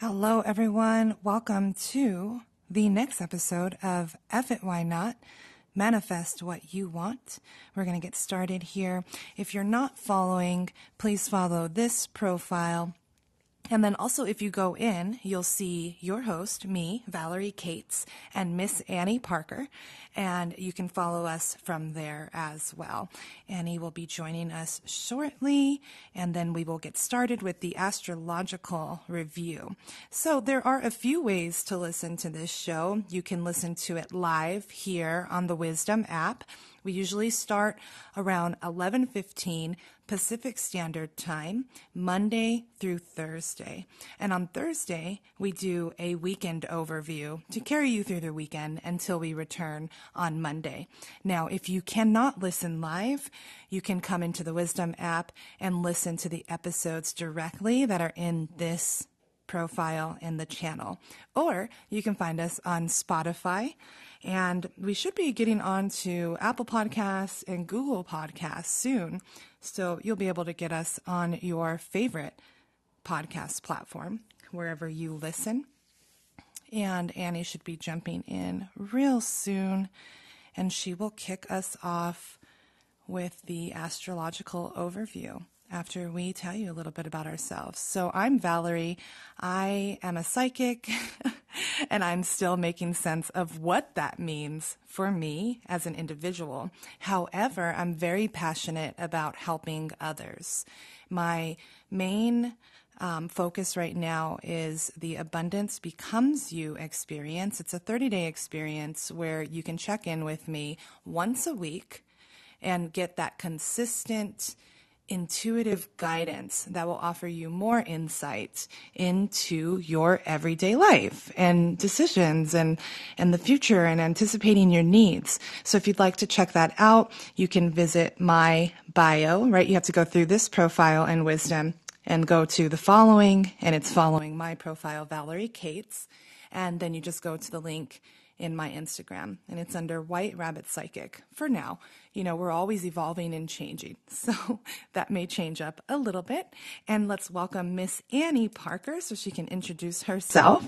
Hello, everyone. Welcome to the next episode of F It Why Not? Manifest what you want. We're going to get started here. If you're not following, please follow this profile and then also, if you go in, you'll see your host, me, Valerie Cates, and Miss Annie Parker. And you can follow us from there as well. Annie will be joining us shortly, and then we will get started with the astrological review. So there are a few ways to listen to this show. You can listen to it live here on the Wisdom app. We usually start around 11:15 Pacific Standard Time, Monday through Thursday. And on Thursday, we do a weekend overview to carry you through the weekend until we return on Monday. Now, if you cannot listen live, you can come into the Wisdom app and listen to the episodes directly that are in this profile in the channel. Or you can find us on Spotify and we should be getting on to Apple Podcasts and Google Podcasts soon. So you'll be able to get us on your favorite podcast platform, wherever you listen. And Annie should be jumping in real soon, and she will kick us off with the astrological overview after we tell you a little bit about ourselves. So I'm Valerie. I am a psychic and I'm still making sense of what that means for me as an individual. However, I'm very passionate about helping others. My main um, focus right now is the Abundance Becomes You experience. It's a 30 day experience where you can check in with me once a week and get that consistent intuitive guidance that will offer you more insight into your everyday life and decisions and, and the future and anticipating your needs. So if you'd like to check that out, you can visit my bio, right? You have to go through this profile and wisdom and go to the following and it's following my profile, Valerie Cates. And then you just go to the link in my Instagram, and it's under White Rabbit Psychic for now. You know, we're always evolving and changing, so that may change up a little bit. And let's welcome Miss Annie Parker so she can introduce herself.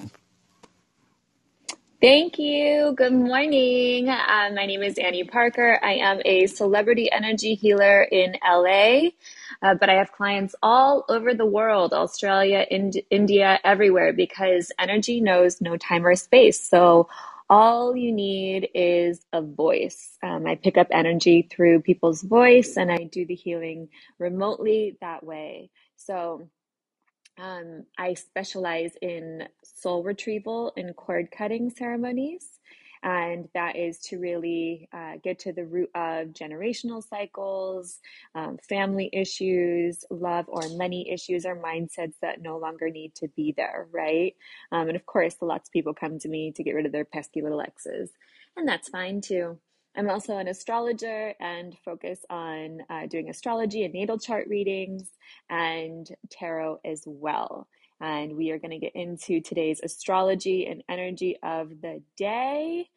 Thank you. Good morning. Uh, my name is Annie Parker. I am a celebrity energy healer in LA. Uh, but I have clients all over the world, Australia, Ind- India, everywhere, because energy knows no time or space. So all you need is a voice. Um, I pick up energy through people's voice and I do the healing remotely that way. So um, I specialize in soul retrieval and cord cutting ceremonies and that is to really uh, get to the root of generational cycles, um, family issues, love or money issues, or mindsets that no longer need to be there, right? Um, and of course, lots of people come to me to get rid of their pesky little exes, and that's fine too. I'm also an astrologer and focus on uh, doing astrology and natal chart readings and tarot as well. And we are going to get into today's astrology and energy of the day.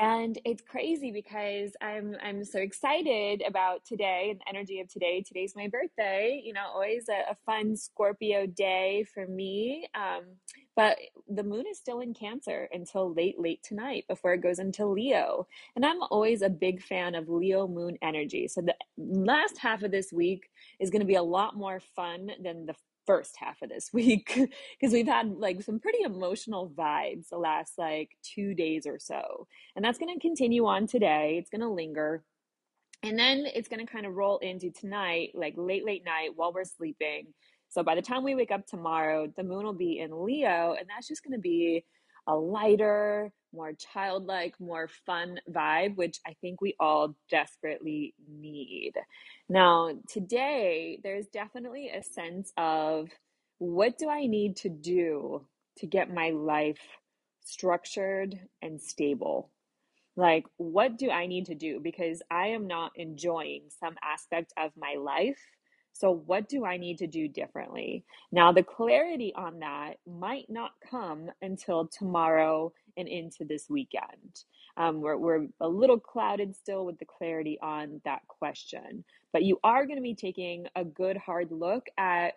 And it's crazy because I'm I'm so excited about today and the energy of today. Today's my birthday, you know, always a, a fun Scorpio day for me. Um, but the moon is still in Cancer until late, late tonight before it goes into Leo. And I'm always a big fan of Leo moon energy. So the last half of this week is going to be a lot more fun than the first half of this week because we've had like some pretty emotional vibes the last like two days or so. And that's going to continue on today. It's going to linger. And then it's going to kind of roll into tonight, like late, late night while we're sleeping. So by the time we wake up tomorrow, the moon will be in Leo, and that's just going to be a lighter, more childlike, more fun vibe, which I think we all desperately need. Now, today, there's definitely a sense of what do I need to do to get my life structured and stable? Like, what do I need to do? Because I am not enjoying some aspect of my life so, what do I need to do differently? Now, the clarity on that might not come until tomorrow and into this weekend. Um, we're, we're a little clouded still with the clarity on that question, but you are going to be taking a good hard look at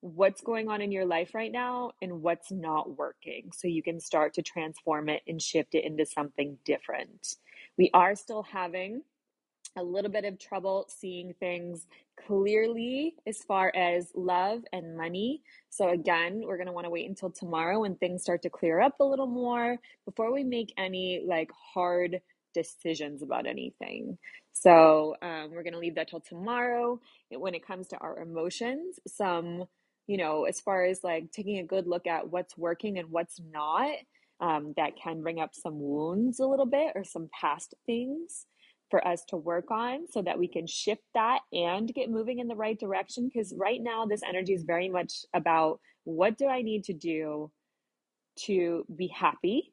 what's going on in your life right now and what's not working so you can start to transform it and shift it into something different. We are still having a little bit of trouble seeing things clearly as far as love and money. So, again, we're going to want to wait until tomorrow when things start to clear up a little more before we make any like hard decisions about anything. So, um, we're going to leave that till tomorrow. When it comes to our emotions, some, you know, as far as like taking a good look at what's working and what's not, um, that can bring up some wounds a little bit or some past things for us to work on so that we can shift that and get moving in the right direction. Because right now, this energy is very much about what do I need to do to be happy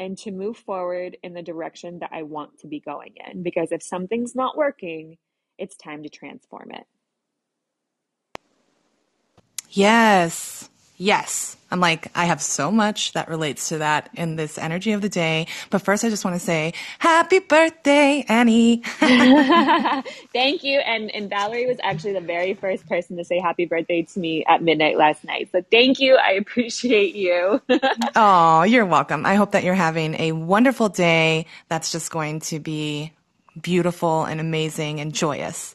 and to move forward in the direction that I want to be going in. Because if something's not working, it's time to transform it. Yes. Yes. I'm like, I have so much that relates to that in this energy of the day. But first, I just want to say happy birthday, Annie. Thank you. And, and Valerie was actually the very first person to say happy birthday to me at midnight last night. So thank you. I appreciate you. oh, you're welcome. I hope that you're having a wonderful day that's just going to be beautiful and amazing and joyous.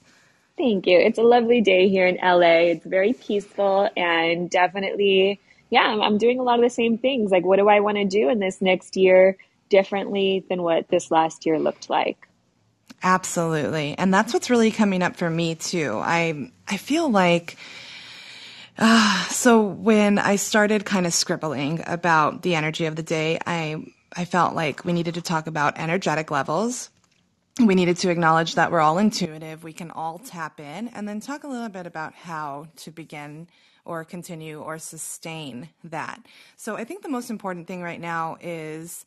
Thank you. It's a lovely day here in LA. It's very peaceful and definitely, yeah, I'm, I'm doing a lot of the same things. Like, what do I want to do in this next year differently than what this last year looked like? Absolutely. And that's what's really coming up for me too. I, I feel like, uh, so when I started kind of scribbling about the energy of the day, I, I felt like we needed to talk about energetic levels we needed to acknowledge that we're all intuitive, we can all tap in, and then talk a little bit about how to begin or continue or sustain that. So I think the most important thing right now is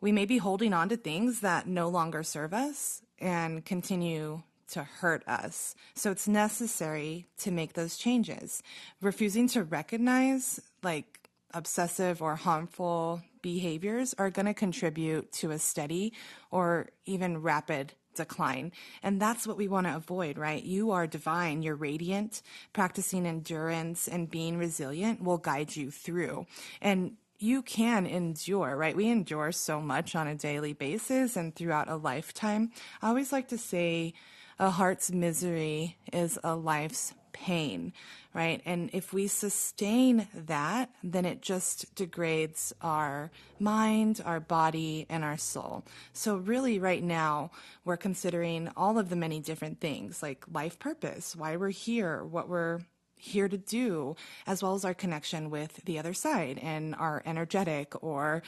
we may be holding on to things that no longer serve us and continue to hurt us. So it's necessary to make those changes. Refusing to recognize like obsessive or harmful behaviors are going to contribute to a steady or even rapid decline. And that's what we want to avoid, right? You are divine, you're radiant. Practicing endurance and being resilient will guide you through. And you can endure, right? We endure so much on a daily basis and throughout a lifetime. I always like to say a heart's misery is a life's pain, right? And if we sustain that, then it just degrades our mind, our body, and our soul. So, really, right now, we're considering all of the many different things like life purpose, why we're here, what we're here to do, as well as our connection with the other side and our energetic or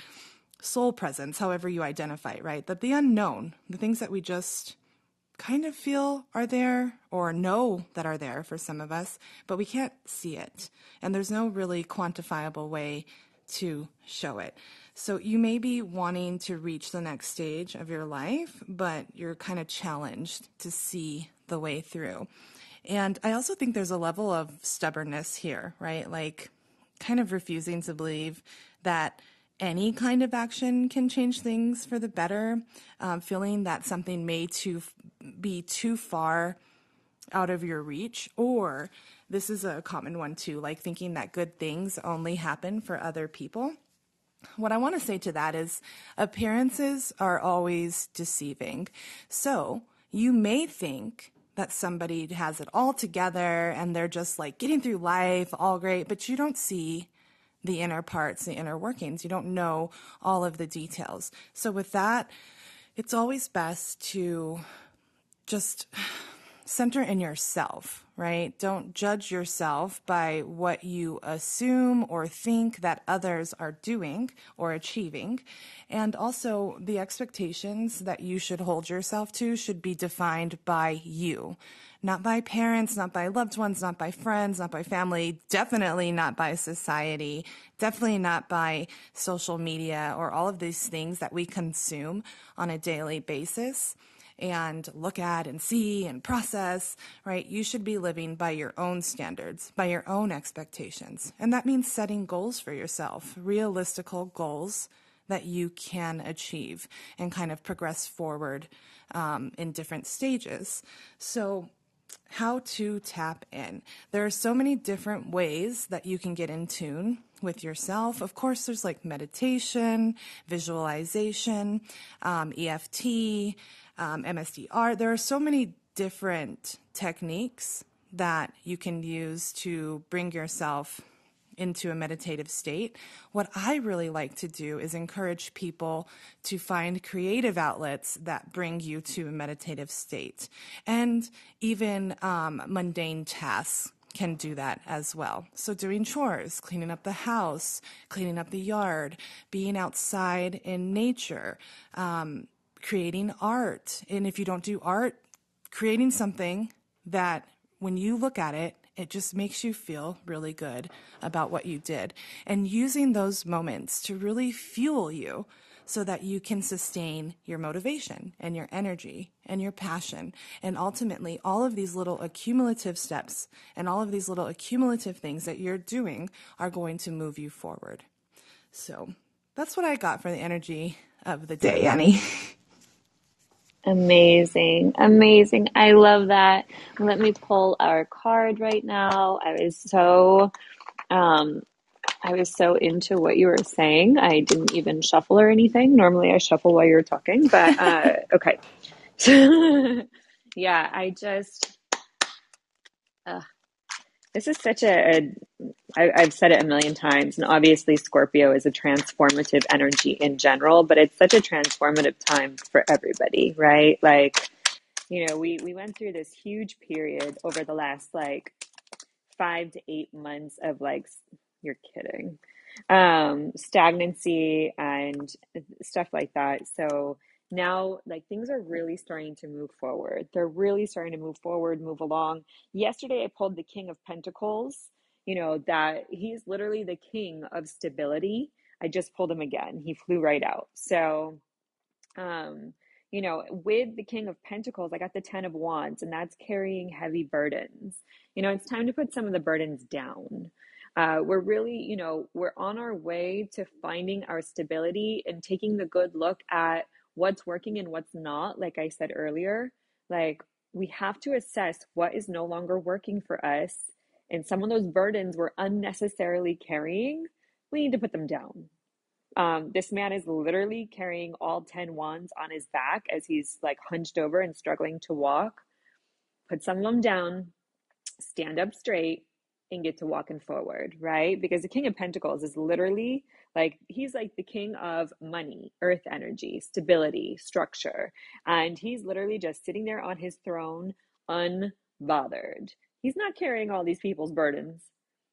soul presence, however you identify, right? That the unknown, the things that we just kind of feel are there or know that are there for some of us, but we can't see it. And there's no really quantifiable way to show it. So you may be wanting to reach the next stage of your life, but you're kind of challenged to see the way through. And I also think there's a level of stubbornness here, right? Like kind of refusing to believe that any kind of action can change things for the better, um, feeling that something may too be too far out of your reach, or this is a common one too, like thinking that good things only happen for other people. What I want to say to that is appearances are always deceiving. So you may think that somebody has it all together and they're just like getting through life all great, but you don't see the inner parts, the inner workings. You don't know all of the details. So, with that, it's always best to just center in yourself, right? Don't judge yourself by what you assume or think that others are doing or achieving. And also, the expectations that you should hold yourself to should be defined by you not by parents, not by loved ones, not by friends, not by family, definitely not by society, definitely not by social media or all of these things that we consume on a daily basis and look at and see and process, right? You should be living by your own standards, by your own expectations. And that means setting goals for yourself, realistical goals that you can achieve and kind of progress forward um, in different stages. So, how to tap in. There are so many different ways that you can get in tune with yourself. Of course, there's like meditation, visualization, um, EFT, um, EMDR. There are so many different techniques that you can use to bring yourself into a meditative state. What I really like to do is encourage people to find creative outlets that bring you to a meditative state. And even um, mundane tasks can do that as well. So, doing chores, cleaning up the house, cleaning up the yard, being outside in nature, um, creating art. And if you don't do art, creating something that when you look at it, it just makes you feel really good about what you did. And using those moments to really fuel you so that you can sustain your motivation and your energy and your passion. And ultimately, all of these little accumulative steps and all of these little accumulative things that you're doing are going to move you forward. So that's what I got for the energy of the day, Annie. Amazing. Amazing. I love that. Let me pull our card right now. I was so um I was so into what you were saying. I didn't even shuffle or anything. Normally I shuffle while you're talking, but uh okay. yeah, I just uh, this is such a, a I, I've said it a million times, and obviously Scorpio is a transformative energy in general, but it's such a transformative time for everybody, right? Like, you know, we we went through this huge period over the last like five to eight months of like, you're kidding, um, stagnancy and stuff like that. So now like things are really starting to move forward. They're really starting to move forward move along. Yesterday i pulled the king of pentacles you know that he's literally the king of stability. I just pulled him again. He flew right out. So um you know with the king of pentacles i got the 10 of wands and that's carrying heavy burdens. You know it's time to put some of the burdens down. Uh, we're really you know we're on our way to finding our stability and taking the good look at what's working and what's not, like I said earlier, like we have to assess what is no longer working for us. And some of those burdens we're unnecessarily carrying, we need to put them down. Um, this man is literally carrying all 10 wands on his back as he's like hunched over and struggling to walk. Put some of them down, stand up straight, and get to walking forward, right? Because the King of Pentacles is literally like he's like the king of money, earth energy, stability, structure. And he's literally just sitting there on his throne, unbothered. He's not carrying all these people's burdens.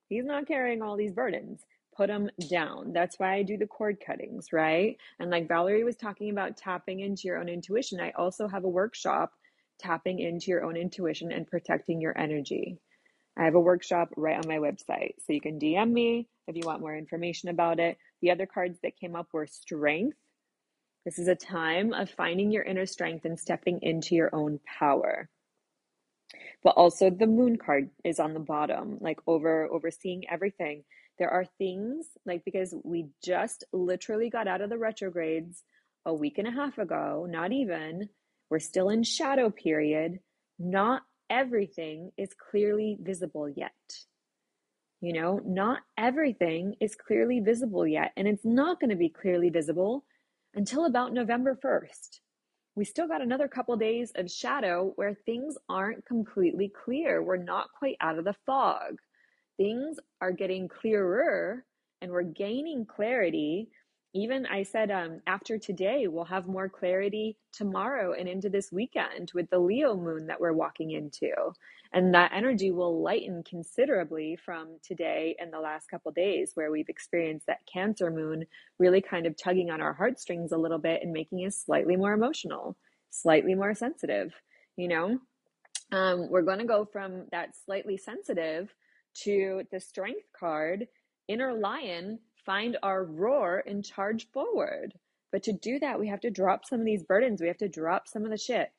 He's not carrying all these burdens. Put them down. That's why I do the cord cuttings, right? And like Valerie was talking about tapping into your own intuition, I also have a workshop tapping into your own intuition and protecting your energy. I have a workshop right on my website. So you can DM me if you want more information about it. The other cards that came up were strength. This is a time of finding your inner strength and stepping into your own power. But also the moon card is on the bottom, like over overseeing everything. There are things like because we just literally got out of the retrogrades a week and a half ago, not even. We're still in shadow period. Not everything is clearly visible yet. You know, not everything is clearly visible yet, and it's not going to be clearly visible until about November 1st. We still got another couple days of shadow where things aren't completely clear. We're not quite out of the fog. Things are getting clearer and we're gaining clarity even I said um, after today, we'll have more clarity tomorrow and into this weekend with the Leo moon that we're walking into. And that energy will lighten considerably from today and the last couple days, where we've experienced that Cancer moon really kind of tugging on our heartstrings a little bit and making us slightly more emotional, slightly more sensitive. You know, um, we're going to go from that slightly sensitive to the strength card, inner lion find our roar and charge forward. But to do that, we have to drop some of these burdens. We have to drop some of the shit,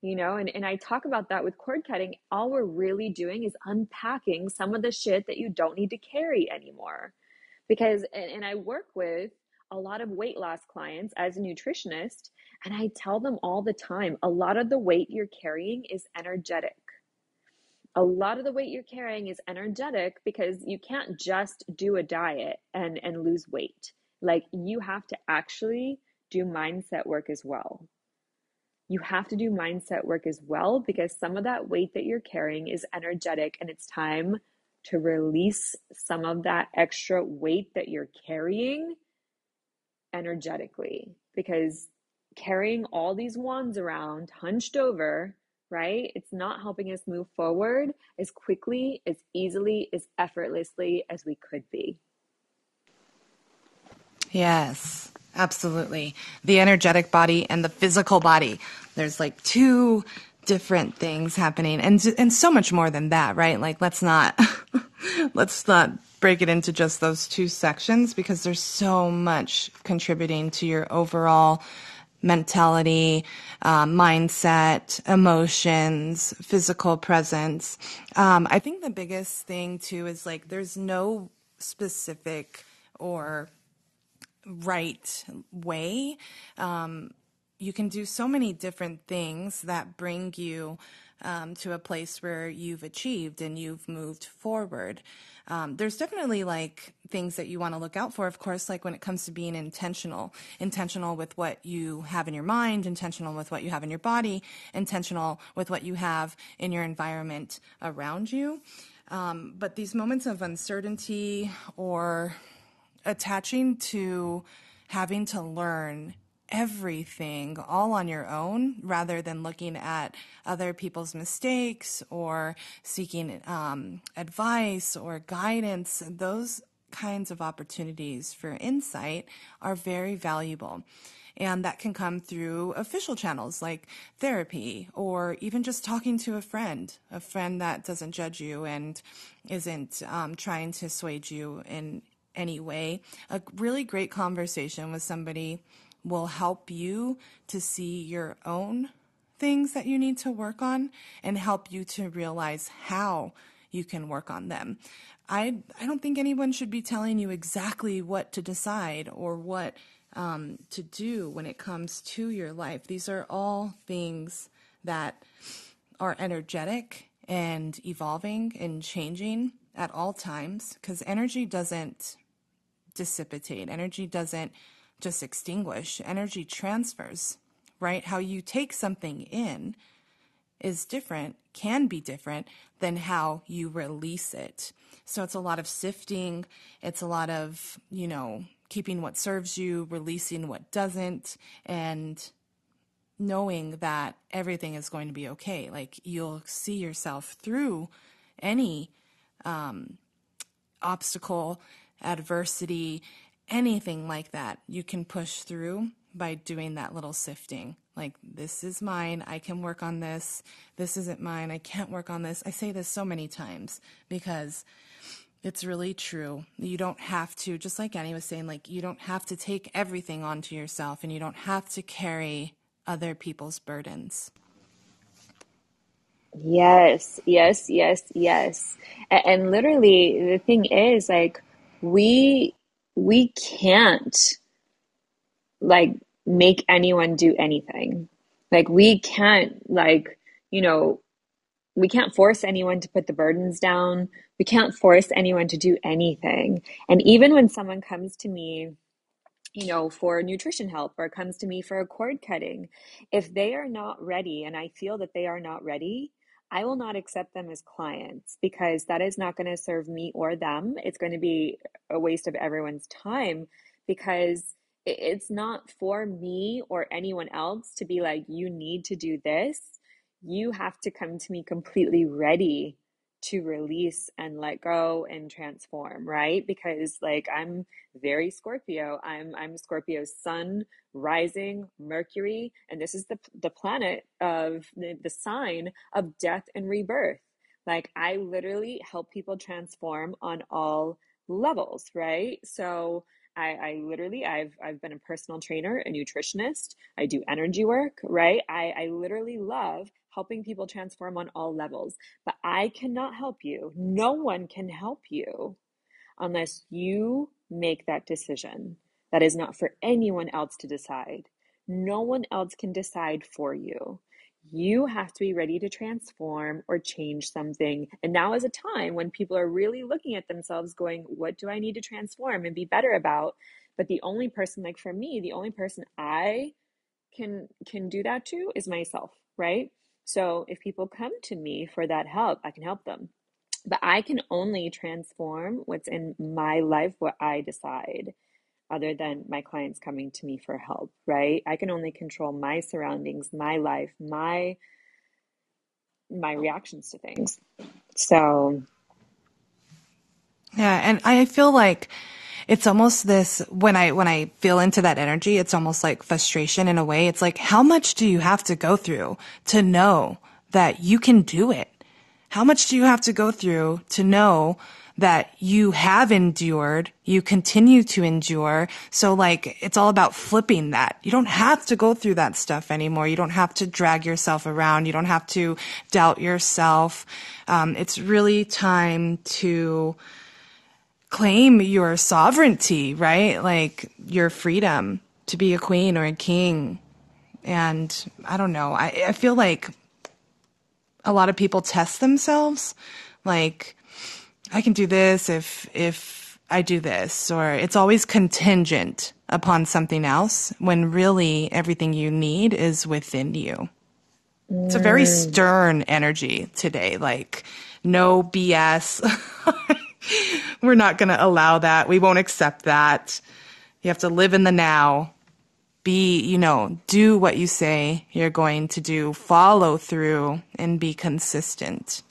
you know? And, and I talk about that with cord cutting. All we're really doing is unpacking some of the shit that you don't need to carry anymore. Because, and, and I work with a lot of weight loss clients as a nutritionist, and I tell them all the time a lot of the weight you're carrying is energetic. A lot of the weight you're carrying is energetic because you can't just do a diet and and lose weight. Like you have to actually do mindset work as well. You have to do mindset work as well because some of that weight that you're carrying is energetic and it's time to release some of that extra weight that you're carrying energetically because carrying all these wands around hunched over right? It's not helping us move forward as quickly, as easily, as effortlessly as we could be. Yes, absolutely. The energetic body and the physical body. There's like two different things happening and and so much more than that, right? Like let's not let's not break it into just those two sections because there's so much contributing to your overall mentality, uh, mindset, emotions, physical presence. Um, I think the biggest thing too is like there's no specific or right way. Um, you can do so many different things that bring you um, to a place where you've achieved and you've moved forward. Um, there's definitely like things that you want to look out for, of course, like when it comes to being intentional, intentional with what you have in your mind, intentional with what you have in your body, intentional with what you have in your environment around you. Um, but these moments of uncertainty or attaching to having to learn everything all on your own rather than looking at other people's mistakes or seeking um, advice or guidance. Those kinds of opportunities for insight are very valuable. And that can come through official channels like therapy or even just talking to a friend, a friend that doesn't judge you and isn't um, trying to sway you in any way. A really great conversation with somebody will help you to see your own things that you need to work on and help you to realize how you can work on them. I, I don't think anyone should be telling you exactly what to decide or what um, to do when it comes to your life. These are all things that are energetic and evolving and changing at all times because energy doesn't dissipate, energy doesn't just extinguish. Energy transfers, right? How you take something in is different, can be different than how you release it. So it's a lot of sifting. It's a lot of, you know, keeping what serves you, releasing what doesn't, and knowing that everything is going to be okay. Like you'll see yourself through any um, obstacle, adversity, anything like that you can push through by doing that little sifting. Like, this is mine. I can work on this. This isn't mine. I can't work on this. I say this so many times because it's really true. You don't have to, just like Annie was saying, like, you don't have to take everything onto yourself and you don't have to carry other people's burdens. Yes, yes, yes, yes. And, and literally, the thing is, like, we we can't like make anyone do anything. Like we can't like, you know, we can't force anyone to put the burdens down. We can't force anyone to do anything. And even when someone comes to me, you know, for nutrition help or comes to me for a cord cutting, if they are not ready and I feel that they are not ready, I will not accept them as clients because that is not going to serve me or them. It's going to be a waste of everyone's time because it's not for me or anyone else to be like, you need to do this. You have to come to me completely ready to release and let go and transform, right? Because like I'm very Scorpio. I'm I'm Scorpio's sun, rising, Mercury, and this is the the planet of the, the sign of death and rebirth. Like I literally help people transform on all levels, right? So I, I literally I've I've been a personal trainer, a nutritionist. I do energy work, right? I, I literally love helping people transform on all levels. But I cannot help you. No one can help you unless you make that decision. That is not for anyone else to decide. No one else can decide for you. you have to be ready to transform or change something. And now is a time when people are really looking at themselves, going, What do I need to transform and be better about? But the only person, like for me, the only person I can can do that to is myself, right? So if people come to me for that help, I can help them. But I can only transform what's in my life, what I decide other than my clients coming to me for help, right? I can only control my surroundings, my life, my my oh. reactions to things. So yeah, and I feel like it's almost this when I when I feel into that energy, it's almost like frustration in a way. It's like how much do you have to go through to know that you can do it? How much do you have to go through to know that you have endured, you continue to endure. So like, it's all about flipping that. You don't have to go through that stuff anymore. You don't have to drag yourself around. You don't have to doubt yourself. Um, it's really time to claim your sovereignty, right? Like your freedom to be a queen or a king. And I don't know. I, I feel like a lot of people test themselves. Like, I can do this if, if I do this, or it's always contingent upon something else when really everything you need is within you. Mm. It's a very mm. stern energy today, like no BS. We're not going to allow that. We won't accept that. You have to live in the now. Be, you know, do what you say you're going to do, follow through and be consistent.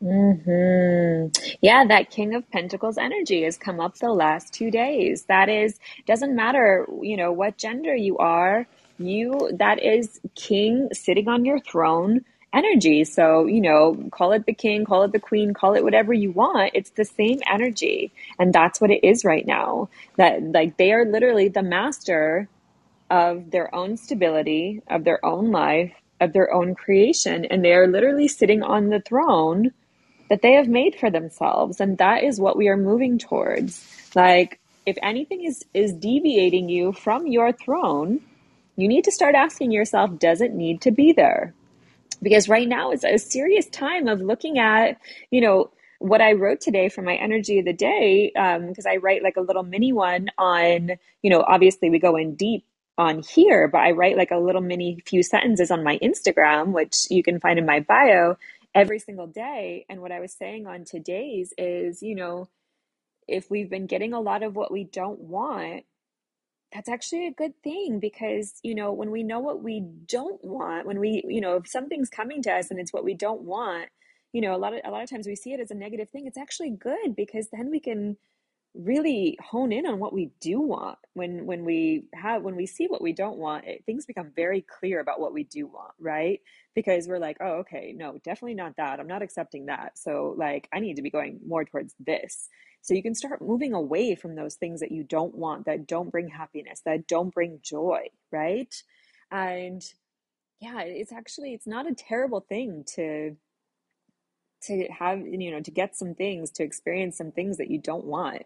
Hmm. Yeah, that King of Pentacles energy has come up the last two days. That is doesn't matter, you know, what gender you are. You that is King sitting on your throne energy. So, you know, call it the king, call it the queen, call it whatever you want. It's the same energy. And that's what it is right now. That like they are literally the master of their own stability, of their own life, of their own creation. And they are literally sitting on the throne that they have made for themselves and that is what we are moving towards like if anything is is deviating you from your throne you need to start asking yourself does it need to be there because right now is a serious time of looking at you know what I wrote today for my energy of the day, Um, because um, I write like a little mini one on, you know, obviously we go in deep on here, but I write like a little mini few sentences on my Instagram, which you can find in my bio every single day. And what I was saying on today's is, you know, if we've been getting a lot of what we don't want, that's actually a good thing because, you know, when we know what we don't want, when we, you know, if something's coming to us and it's what we don't want, you know, a lot of a lot of times we see it as a negative thing. It's actually good because then we can really hone in on what we do want. When when we have when we see what we don't want it, things become very clear about what we do want right? Because we're like oh okay no definitely not that. I'm not accepting that. So like i need to be going more towards this. So you can start moving away from those things that you don't want that don't bring happiness that don't bring joy right? And yeah it's actually it's not a terrible thing to to have you know to get some things to experience some things that you don't want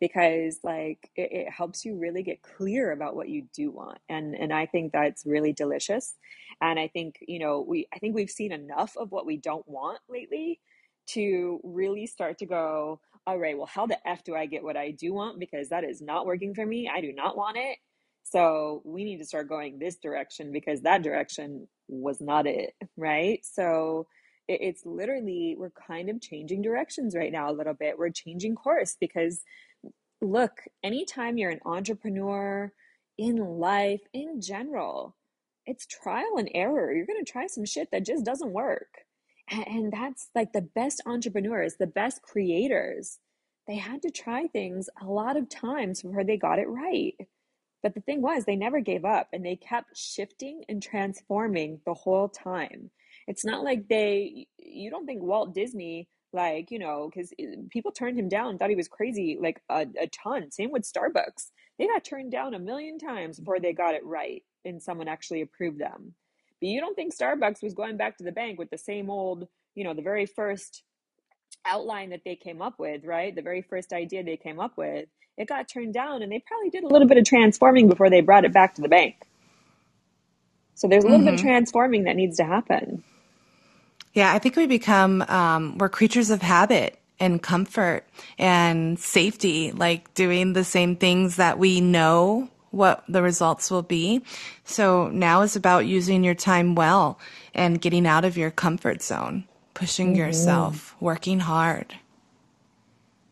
because like it, it, helps you really get clear about what you do want and and i think that's really delicious and i think you know we i think we've seen enough of what we don't want lately to really start to go all right well how the f do i get what i do want? Because that is not working for me. I do not want it. So we need to start going this direction because that direction was not it right? So it's literally we're kind of changing directions right now a little bit. We're changing course because look, anytime you're an entrepreneur in life, in general, it's trial and error. You're going to try some shit that just doesn't work. And that's like the best entrepreneurs, the best creators. They had to try things a lot of times before they got it right. But the thing was, they never gave up and they kept shifting and transforming the whole time. It's not like they, you don't think Walt Disney like you know because people turned him down thought he was crazy like a, a ton. Same with starbucks. They got turned down a million times before they got it right and someone actually approved them. But you don't think starbucks was going back to the bank with the same old you know the very first outline that they came up with right? The very first idea they came up with. It got turned down and they probably did a little bit of transforming before they brought it back to the bank. So there's a little mm-hmm. bit of transforming that needs to happen. Yeah, I think we become, um, we're creatures of habit and comfort and safety, like doing the same things that we know what the results will be. So now is about using your time well and getting out of your comfort zone, pushing mm-hmm. yourself, working hard.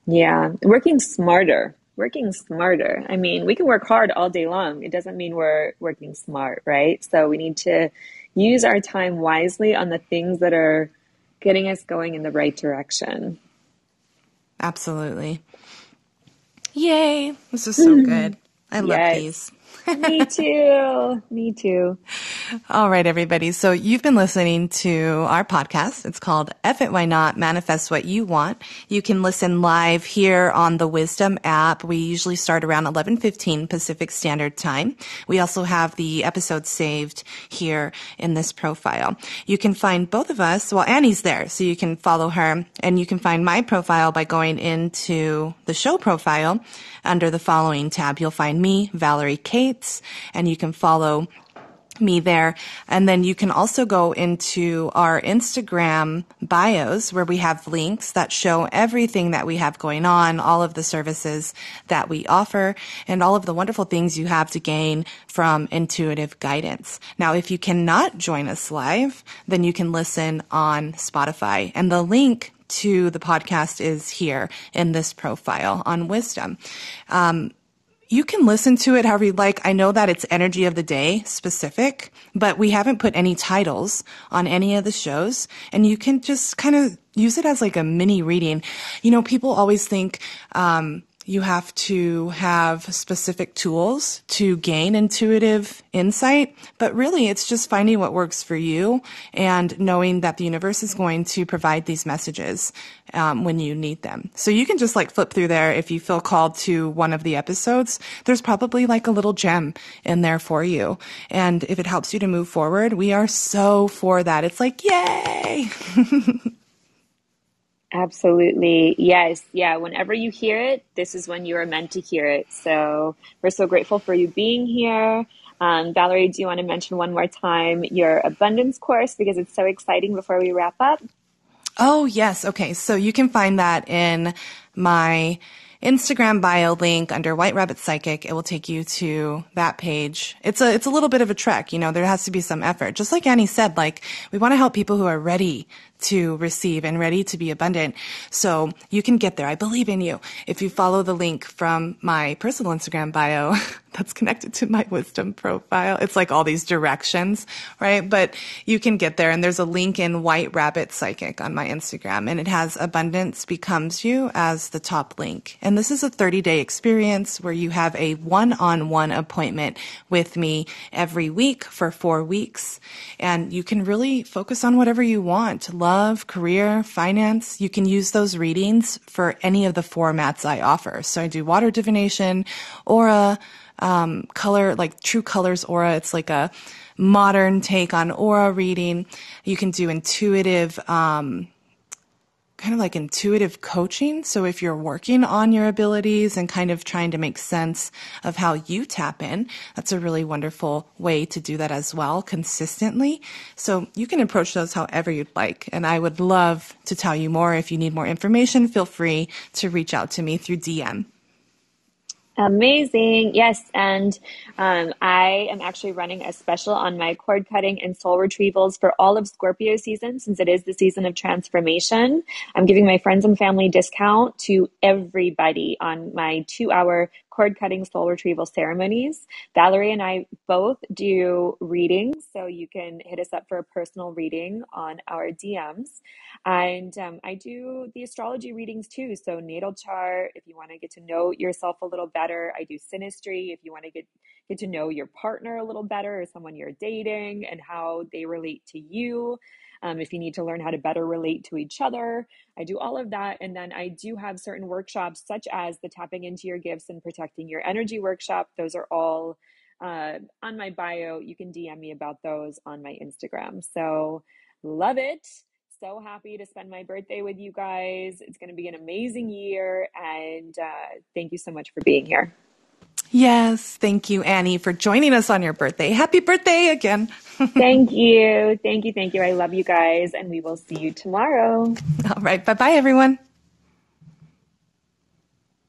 Yeah, working smarter. Working smarter. I mean, we can work hard all day long. It doesn't mean we're working smart, right? So we need to use our time wisely on the things that are getting us going in the right direction. Absolutely. Yay. This is so good. I love yes. these. Me too. Me too. All right, everybody. So you've been listening to our podcast. It's called F It Why Not Manifest What You Want. You can listen live here on the Wisdom app. We usually start around 11:15 Pacific Standard Time. We also have the episode saved here in this profile. You can find both of us. Well, Annie's there, so you can follow her, and you can find my profile by going into the show profile under the following tab. You'll find me, Valerie Cates, and you can follow me there. And then you can also go into our Instagram bios where we have links that show everything that we have going on, all of the services that we offer, and all of the wonderful things you have to gain from intuitive guidance. Now, if you cannot join us live, then you can listen on Spotify. And the link to the podcast is here in this profile on wisdom. Um, you can listen to it however you like. I know that it's energy of the day specific, but we haven't put any titles on any of the shows and you can just kind of use it as like a mini reading. You know, people always think, um, you have to have specific tools to gain intuitive insight, but really it's just finding what works for you and knowing that the universe is going to provide these messages um, when you need them. So you can just like flip through there if you feel called to one of the episodes. There's probably like a little gem in there for you. And if it helps you to move forward, we are so for that. It's like, yay! Absolutely. Yes. Yeah. Whenever you hear it, this is when you are meant to hear it. So we're so grateful for you being here. Um, Valerie, do you want to mention one more time your abundance course because it's so exciting before we wrap up? Oh, yes. Okay. So you can find that in my Instagram bio link under White Rabbit Psychic. It will take you to that page. It's a, it's a little bit of a trek. You know, there has to be some effort. Just like Annie said, like we want to help people who are ready to receive and ready to be abundant. So you can get there. I believe in you. If you follow the link from my personal Instagram bio that's connected to my wisdom profile, it's like all these directions, right? But you can get there and there's a link in White Rabbit Psychic on my Instagram and it has abundance becomes you as the top link. And this is a 30 day experience where you have a one on one appointment with me every week for four weeks. And you can really focus on whatever you want love, career, finance, you can use those readings for any of the formats I offer. So I do water divination, aura, um, color, like true colors aura. It's like a modern take on aura reading. You can do intuitive, um, kind of like intuitive coaching. So if you're working on your abilities and kind of trying to make sense of how you tap in, that's a really wonderful way to do that as well consistently. So you can approach those however you'd like. And I would love to tell you more. If you need more information, feel free to reach out to me through DM. Amazing. Yes. And um, I am actually running a special on my cord cutting and soul retrievals for all of Scorpio season since it is the season of transformation. I'm giving my friends and family discount to everybody on my two hour cord cutting soul retrieval ceremonies. Valerie and I both do readings, so you can hit us up for a personal reading on our DMs. And um, I do the astrology readings too. So, natal chart, if you want to get to know yourself a little better. I do synastry, if you want to get, get to know your partner a little better or someone you're dating and how they relate to you. Um, if you need to learn how to better relate to each other, I do all of that. And then I do have certain workshops, such as the tapping into your gifts and protecting your energy workshop. Those are all uh, on my bio. You can DM me about those on my Instagram. So, love it. So happy to spend my birthday with you guys. It's going to be an amazing year. And uh, thank you so much for being here. Yes. Thank you, Annie, for joining us on your birthday. Happy birthday again. thank you. Thank you. Thank you. I love you guys, and we will see you tomorrow. All right. Bye bye, everyone.